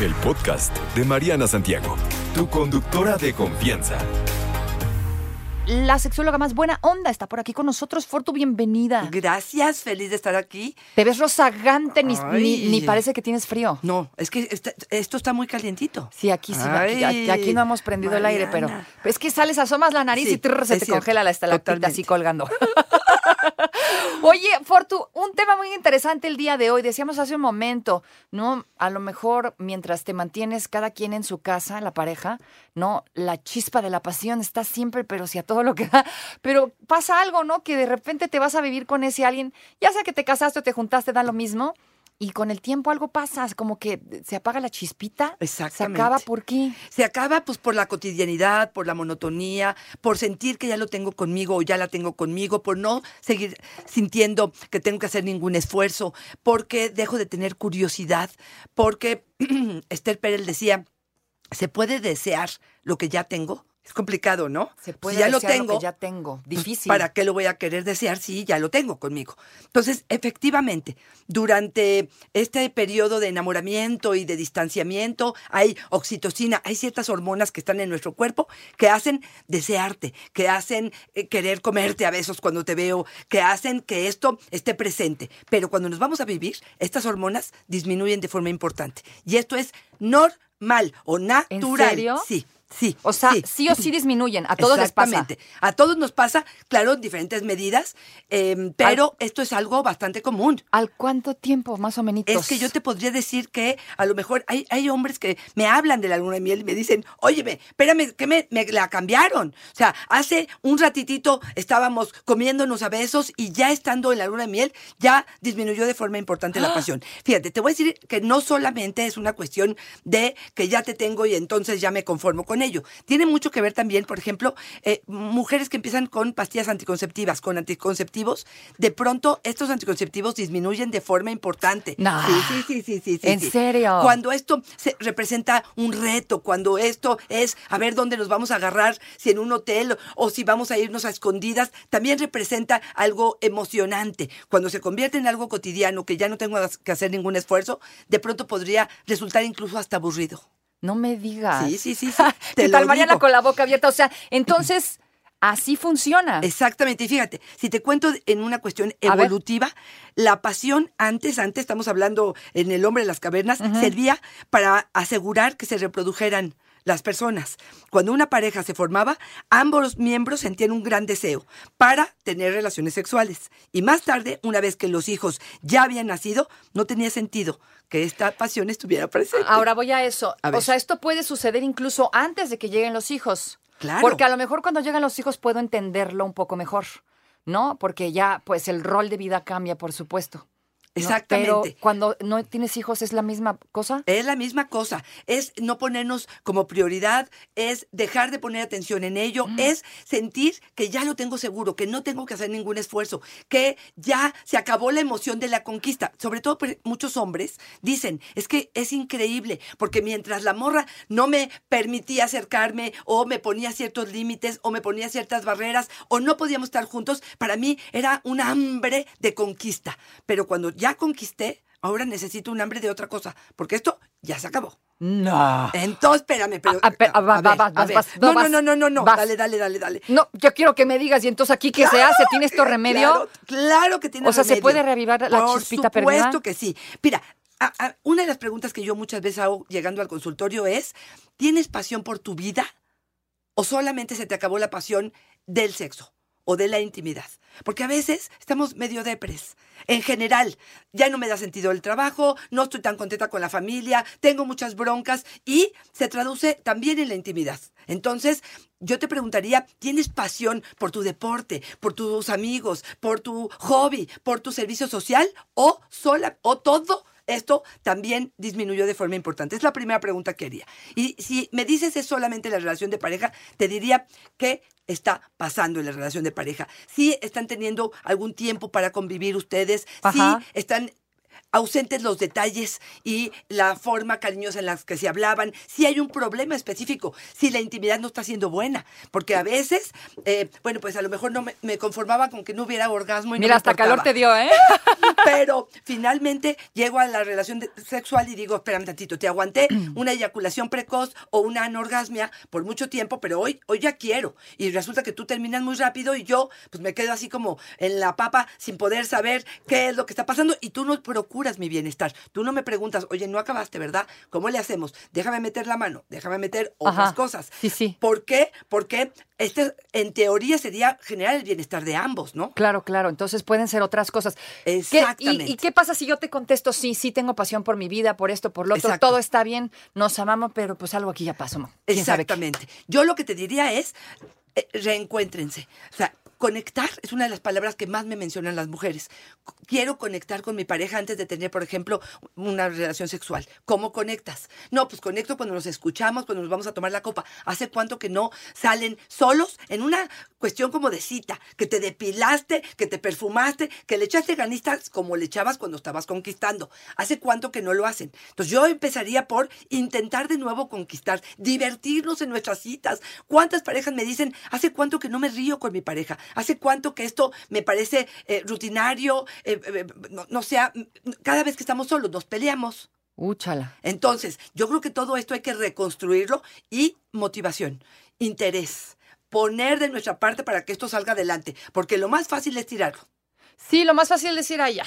El podcast de Mariana Santiago, tu conductora de confianza. La sexóloga más buena onda está por aquí con nosotros. Fortu, bienvenida. Gracias, feliz de estar aquí. Te ves rozagante, ni, ni, ni parece que tienes frío. No, es que esta- esto está muy calientito. Sí, aquí sí, aquí, Ay, aquí no hemos prendido el aire, pero es que sales, asomas la nariz Sí, y trrr, se te cierto, congela la estalactita así colgando. Oye, Fortu, un tema muy interesante el día de hoy. Decíamos hace un momento, ¿no? A lo mejor mientras te mantienes cada quien en su casa, la pareja, ¿no? La chispa de la pasión está siempre, pero si a todo lo que da. Pero pasa algo, ¿no? Que de repente te vas a vivir con ese alguien, ya sea que te casaste o te juntaste, da lo mismo. Y con el tiempo algo pasa, como que se apaga la chispita. Exactamente. Se acaba, ¿por qué? Se acaba pues por la cotidianidad, por la monotonía, por sentir que ya lo tengo conmigo o ya la tengo conmigo, por no seguir sintiendo que tengo que hacer ningún esfuerzo, porque dejo de tener curiosidad, porque Esther Perel decía, ¿se puede desear lo que ya tengo? Es complicado, ¿no? Se Si puede ya lo tengo, que ya tengo. pues, Difícil. ¿Para qué lo voy a querer desear si ya lo tengo conmigo? Entonces, efectivamente, durante este periodo de enamoramiento y de distanciamiento, hay oxitocina, hay ciertas hormonas que están en nuestro cuerpo que hacen desearte, que hacen eh, querer comerte a besos cuando te veo, que hacen que esto esté presente. Pero cuando nos vamos a vivir, estas hormonas disminuyen de forma importante. Y esto es normal o natural. serio? Sí. Sí, O sea, sí. o sí disminuyen. A todos les pasa. Exactamente. A todos nos pasa, claro, en diferentes medidas, eh, pero esto es algo bastante común. ¿Al cuánto tiempo, más o menos? Es que yo te podría decir que a lo mejor hay, hay hombres que me hablan de la luna de miel y me dicen, óyeme, espérame, que me, me la cambiaron. O sea, hace un ratitito estábamos comiéndonos a besos y ya estando en la luna de miel, ya disminuyó de forma importante la pasión. Fíjate, te voy a decir que no solamente es una cuestión de que ya te tengo y entonces ya me conformo con ello. Tiene mucho que ver también, por ejemplo, eh, mujeres que empiezan con pastillas anticonceptivas, con anticonceptivos, de pronto estos anticonceptivos disminuyen de forma importante. No. Sí, sí, sí, sí, sí, ¿En sí. serio? Cuando esto se representa un reto, cuando esto es a ver dónde nos vamos a agarrar, si en un hotel o si vamos a irnos a escondidas, también representa algo emocionante. Cuando se convierte en algo cotidiano, que ya no tengo que hacer ningún esfuerzo, de pronto podría resultar incluso hasta aburrido. No me digas. Sí, sí, sí, sí. Te ¿Qué lo tal, Mariana, digo. con la boca abierta? O sea, entonces, así funciona. Exactamente, y fíjate, si te cuento en una cuestión evolutiva, la pasión antes, antes estamos hablando en el hombre de las cavernas, servía para asegurar que se reprodujeran las personas. Cuando una pareja se formaba, ambos miembros sentían un gran deseo para tener relaciones sexuales. Y más tarde, una vez que los hijos ya habían nacido, no tenía sentido que esta pasión estuviera presente. Ahora voy a eso. A o sea, esto puede suceder incluso antes de que lleguen los hijos. Claro. Porque a lo mejor cuando llegan los hijos puedo entenderlo un poco mejor, ¿no? Porque ya, pues, el rol de vida cambia, por supuesto. ¿No? Exactamente. Pero cuando no tienes hijos, ¿es la misma cosa? Es la misma cosa, es no ponernos como prioridad, es dejar de poner atención en ello, es sentir que ya lo tengo seguro, que no tengo que hacer ningún esfuerzo, que ya se acabó la emoción de la conquista. Sobre todo por- muchos hombres dicen, es que es increíble, porque mientras la morra no me permitía acercarme o me ponía ciertos límites o me ponía ciertas barreras o no podíamos estar juntos, para mí era un hambre de conquista. Pero cuando ya conquisté, ahora necesito un hambre de otra cosa, porque esto ya se acabó. No. Entonces, espérame, pero. No, no, no, no, no, no. Vas. Dale, dale, dale, dale. No, yo quiero que me digas, y entonces aquí, ¿qué se hace? ¿Tiene esto remedio? Claro, claro que tiene O sea, ¿se remedio. puede reavivar la Por chispita supuesto perdida? que sí. Mira, a- a- una de las preguntas que yo muchas veces hago llegando al consultorio es: ¿tienes pasión por tu vida? ¿O solamente se te acabó la pasión del sexo o de la intimidad? Porque a veces estamos medio depres. En general, ya no me da sentido el trabajo, no estoy tan contenta con la familia, tengo muchas broncas y se traduce también en la intimidad. Entonces, yo te preguntaría, ¿tienes pasión por tu deporte, por tus amigos, por tu hobby, por tu servicio social o sola o todo esto también disminuyó de forma importante. Es la primera pregunta que haría. Y si me dices es solamente la relación de pareja, te diría que está pasando en la relación de pareja. Si están teniendo algún tiempo para convivir ustedes, si están ausentes los detalles y la forma cariñosa en la que se hablaban, si hay un problema específico, si la intimidad no está siendo buena, porque a veces, eh, bueno, pues a lo mejor no me, me conformaba con que no hubiera orgasmo y no Mira, me hasta calor te dio, ¿eh? Pero finalmente llego a la relación de- sexual y digo, espérame tantito, te aguanté una eyaculación precoz o una anorgasmia por mucho tiempo, pero hoy, hoy ya quiero. Y resulta que tú terminas muy rápido y yo pues me quedo así como en la papa sin poder saber qué es lo que está pasando y tú no procuras mi bienestar. Tú no me preguntas, oye, no acabaste, ¿verdad? ¿Cómo le hacemos? Déjame meter la mano, déjame meter otras Ajá. cosas. Sí, sí. ¿Por qué? Porque este, en teoría sería generar el bienestar de ambos, ¿no? Claro, claro. Entonces pueden ser otras cosas. ¿Qué- y- Exactamente. ¿Y, qué pasa si yo te contesto, sí, sí tengo pasión por mi vida, por esto, por lo otro, Exacto. todo está bien, nos amamos, pero pues algo aquí ya pasó. Exactamente. Yo lo que te diría es, eh, reencuéntrense. O sea, conectar es una de las palabras que más me mencionan las mujeres. Quiero conectar con mi pareja antes de tener, por ejemplo, una relación sexual. ¿Cómo conectas? No, pues conecto cuando nos escuchamos, cuando nos vamos a tomar la copa. ¿Hace cuánto que no salen solos en una cuestión como de cita? Que te depilaste, que te perfumaste, que le echaste ganistas como le echabas cuando estabas conquistando. ¿Hace cuánto que no lo hacen? Entonces yo empezaría por intentar de nuevo conquistar, divertirnos en nuestras citas. ¿Cuántas parejas me dicen, hace cuánto que no me río con mi pareja? ¿Hace cuánto que esto me parece eh, rutinario? eh, eh, no, no sea, cada vez que estamos solos nos peleamos. Úchala. Entonces, yo creo que todo esto hay que reconstruirlo y motivación, interés, poner de nuestra parte para que esto salga adelante, porque lo más fácil es tirarlo. Sí, lo más fácil es decir, ah, ya.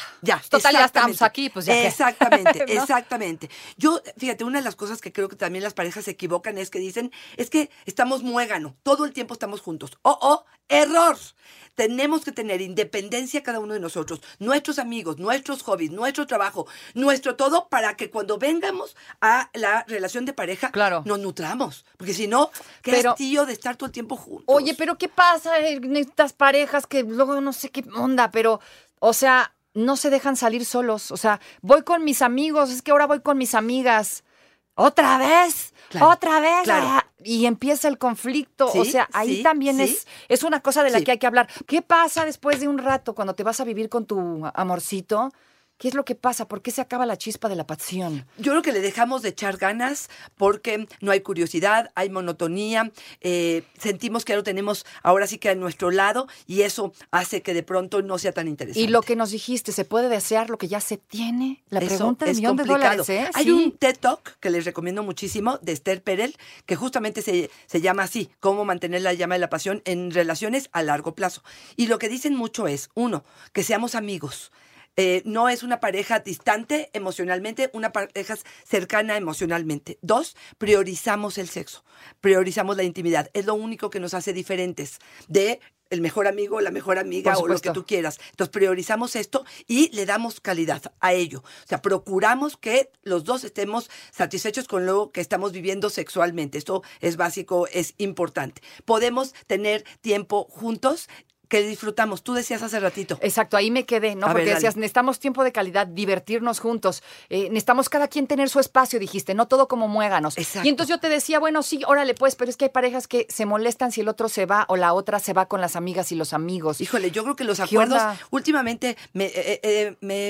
Total, ya estamos aquí, pues ya. Exactamente, ¿No? exactamente. Yo, fíjate, una de las cosas que creo que también las parejas se equivocan es que dicen, es que estamos muégano, todo el tiempo estamos juntos. Oh, oh, error. Tenemos que tener independencia cada uno de nosotros, nuestros amigos, nuestros hobbies, nuestro trabajo, nuestro todo, para que cuando vengamos a la relación de pareja, Claro. nos nutramos. Porque si no, qué Pero- hastío de estar todo el tiempo juntos. Oye, pero ¿qué pasa en estas parejas que luego no sé qué onda, pero, o sea, no se dejan salir solos? O sea, voy con mis amigos, es que ahora voy con mis amigas. ¿Otra vez? Claro, ¿Otra vez? claro. Y empieza el conflicto. o sea, ahí sí, también sí. es, es una cosa de la que hay que hablar. ¿Qué pasa después de un rato cuando te vas a vivir con tu amorcito? ¿Qué es lo que pasa? ¿Por qué se acaba la chispa de la pasión? Yo creo que le dejamos de echar ganas porque no hay curiosidad, hay monotonía, eh, sentimos que ya lo tenemos ahora sí que a nuestro lado y eso hace que de pronto no sea tan interesante. Y lo que nos dijiste, ¿se puede desear lo que ya se tiene? La Eso pregunta del es millón de complicado. dólares, ¿eh? Hay Sí. un TED Talk que les recomiendo muchísimo de Esther Perel, que justamente se, se llama así, cómo mantener la llama de la pasión en relaciones a largo plazo. Y lo que dicen mucho es, uno, que seamos amigos. Eh, no es una pareja distante emocionalmente, una pareja cercana emocionalmente. Dos, priorizamos el sexo, priorizamos la intimidad. Es lo único que nos hace diferentes de el mejor amigo, la mejor amiga o lo que tú quieras. Entonces priorizamos esto y le damos calidad a ello. O sea, procuramos que los dos estemos satisfechos con lo que estamos viviendo sexualmente. Esto es básico, es importante. Podemos tener tiempo juntos que disfrutamos. Tú decías hace ratito. Exacto, ahí me quedé, ¿no? A Porque ver, decías, necesitamos tiempo de calidad, divertirnos juntos, eh, necesitamos cada quien tener su espacio, dijiste, no todo como muéganos. Exacto. Y entonces yo te decía, bueno, sí, órale, pues, pero es que hay parejas que se molestan si el otro se va o la otra se va con las amigas y los amigos. Híjole, yo creo que los ¿Qué acuerdos, onda? últimamente me, eh, eh, me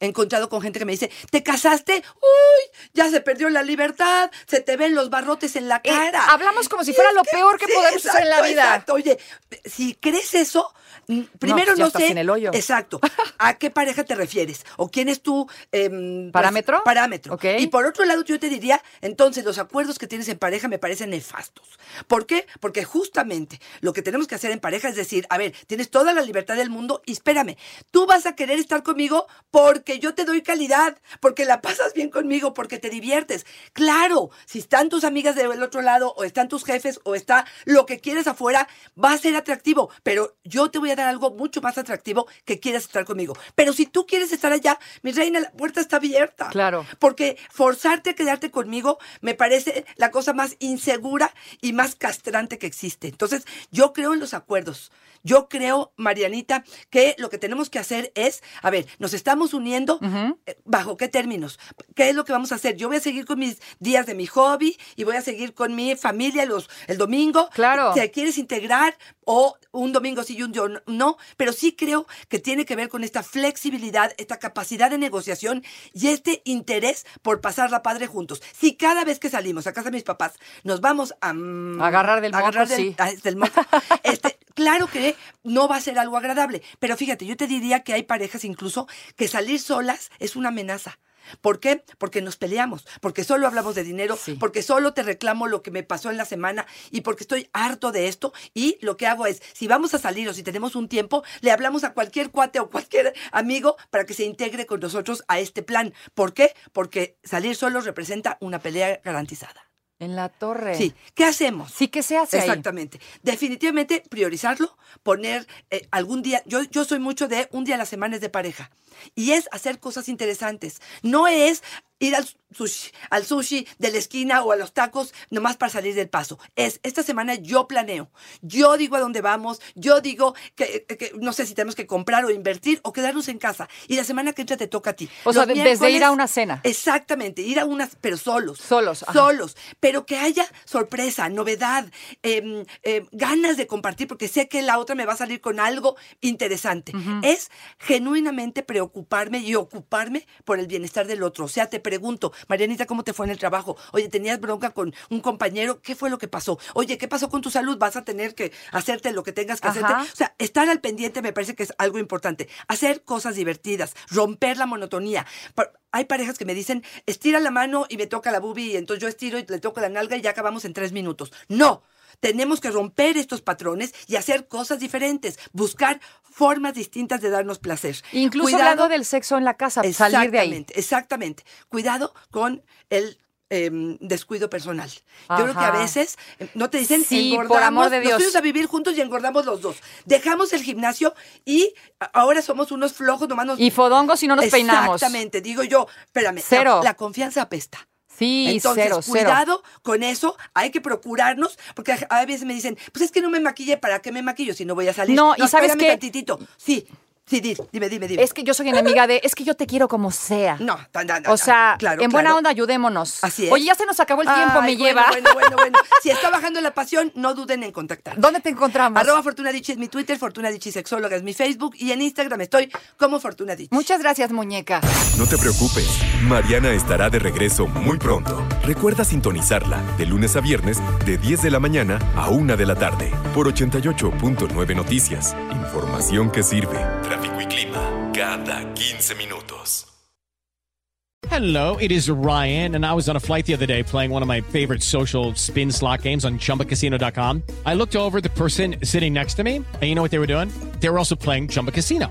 he encontrado con gente que me dice, ¿te casaste? ¡Uy! Ya se perdió la libertad, se te ven los barrotes en la cara. hablamos como si fuera lo peor que Sí, podemos hacer en la vida. Exacto. Oye, si crees eso, primero pues ya no, estás sé. en el hoyo. Exacto. ¿A qué pareja te refieres? ¿O quién es tu em, pues, ¿Parámetro? parámetro. Ok. Y por otro lado, yo te diría, entonces, los acuerdos que tienes en pareja me parecen nefastos. ¿Por qué? Porque justamente lo que tenemos que hacer en pareja es decir, a ver, tienes toda la libertad del mundo y espérame, tú vas a querer estar conmigo porque yo te doy calidad, porque la pasas bien conmigo, porque te diviertes. Claro, si están tus amigas del otro lado o están tus jefes o está lo que quieres afuera, va a ser atractivo, pero yo te voy a dar algo mucho más atractivo que quieras estar conmigo. Pero si tú quieres estar allá, mi reina, la puerta está abierta. Claro. Porque forzarte a quedarte conmigo me parece la cosa más insegura y más castrante que existe. Entonces, yo creo en los acuerdos. Yo creo, Marianita, que lo que tenemos que hacer es, a ver, nos estamos uniendo, eh, ¿bajo qué términos? ¿Qué es lo que vamos a hacer? Yo voy a seguir con mis días de mi hobby y voy a seguir con mi familia los, el domingo. Claro. Si quieres integrar o un domingo sí y un día no, pero sí creo que tiene que ver con esta flexibilidad, esta capacidad de negociación y este interés por pasar la padre juntos. Si cada vez que salimos a casa de mis papás nos vamos a... mm, Agarrar del moco, agarrar del- sí. del moco, este, claro que no va a ser algo agradable, pero fíjate, yo te diría que hay parejas incluso que salir solas es una amenaza. ¿Por qué? Porque nos peleamos, porque solo hablamos de dinero, Sí. porque solo te reclamo lo que me pasó en la semana y porque estoy harto de esto y lo que hago es, si vamos a salir o si tenemos un tiempo, le hablamos a cualquier cuate o cualquier amigo para que se integre con nosotros a este plan. ¿Por qué? Porque salir solos representa una pelea garantizada. En la torre. Sí, ¿qué hacemos? Sí, ¿qué se hace ahí? Exactamente. Definitivamente priorizarlo, poner eh, algún día, yo, yo soy mucho de un día a la semana es de pareja. Y es hacer cosas interesantes. No es ir al sushi, al sushi de la esquina o a los tacos nomás para salir del paso. Es, esta semana yo planeo, yo digo a dónde vamos, yo digo que, que no sé si tenemos que comprar o invertir o quedarnos en casa. Y la semana que entra te toca a ti. O sea, Los desde ir a una cena. Exactamente, ir a unas, pero solos. Solos, ajá. Solos. Pero que haya sorpresa, novedad, em, em, ganas de compartir, porque sé que la otra me va a salir con algo interesante. Es genuinamente preocuparme y ocuparme por el bienestar del otro. O sea, te pregunto, Marianita, ¿cómo te fue en el trabajo? Oye, ¿tenías bronca con un compañero? ¿Qué fue lo que pasó? Oye, ¿qué pasó con tu salud? Vas a tener que hacerte lo que tengas que Ajá. hacerte. O sea, estar al pendiente me parece que es algo importante. Hacer cosas divertidas, romper la monotonía. Hay parejas que me dicen, estira la mano y me toca la boobie, y entonces yo estiro y le toco la nalga y ya acabamos en tres minutos. No. Tenemos que romper estos patrones y hacer cosas diferentes, buscar formas distintas de darnos placer. Incluso Cuidado- hablando del sexo en la casa, salir de ahí. Exactamente, Exactamente. Cuidado con el em, descuido personal. Yo creo que a veces em, no te dicen Sí, por engordamos, amor de nos Dios. fuimos a vivir juntos y engordamos los dos. Dejamos el gimnasio y ahora somos unos flojos, nomás nos Y fodongos si no nos peinamos. Exactamente, digo yo, espérame, Cero. La, confianza apesta. Sí, Entonces, cero, cero. cuidado con eso, hay que procurarnos, porque a veces me dicen, pues es que no me maquille, ¿para qué me maquillo si no voy a salir? No, y ¿sabes qué? tantitito. Sí, sí, di- dime, dime, dime. Es que yo soy enemiga de, es que yo te quiero como sea. No, tan, tan, tan, O sea, claro, en buena claro. onda ayudémonos. Así es. Oye, ya se nos acabó el tiempo, me bueno, lleva. Bueno, bueno, bueno. Si está bajando la pasión, no duden en contactar. ¿Dónde te encontramos? Arroba Fortuna Dicci es mi Twitter, Fortuna Dicci Sexóloga es mi Facebook y en Instagram estoy como Fortuna Dicci. Muchas gracias, muñeca. No te preocupes, Mariana estará de regreso muy pronto. Recuerda sintonizarla de lunes a viernes de 10 de la mañana a 1 de la tarde por 88.9 Noticias. Información que sirve. Tráfico y clima cada 15 minutos. Hello, it is Ryan, and I was on a flight the other day playing one of my favorite social spin slot games on chumbacasino.com. I looked over the person sitting next to me, and you know what they were doing? They were also playing Chumba Casino.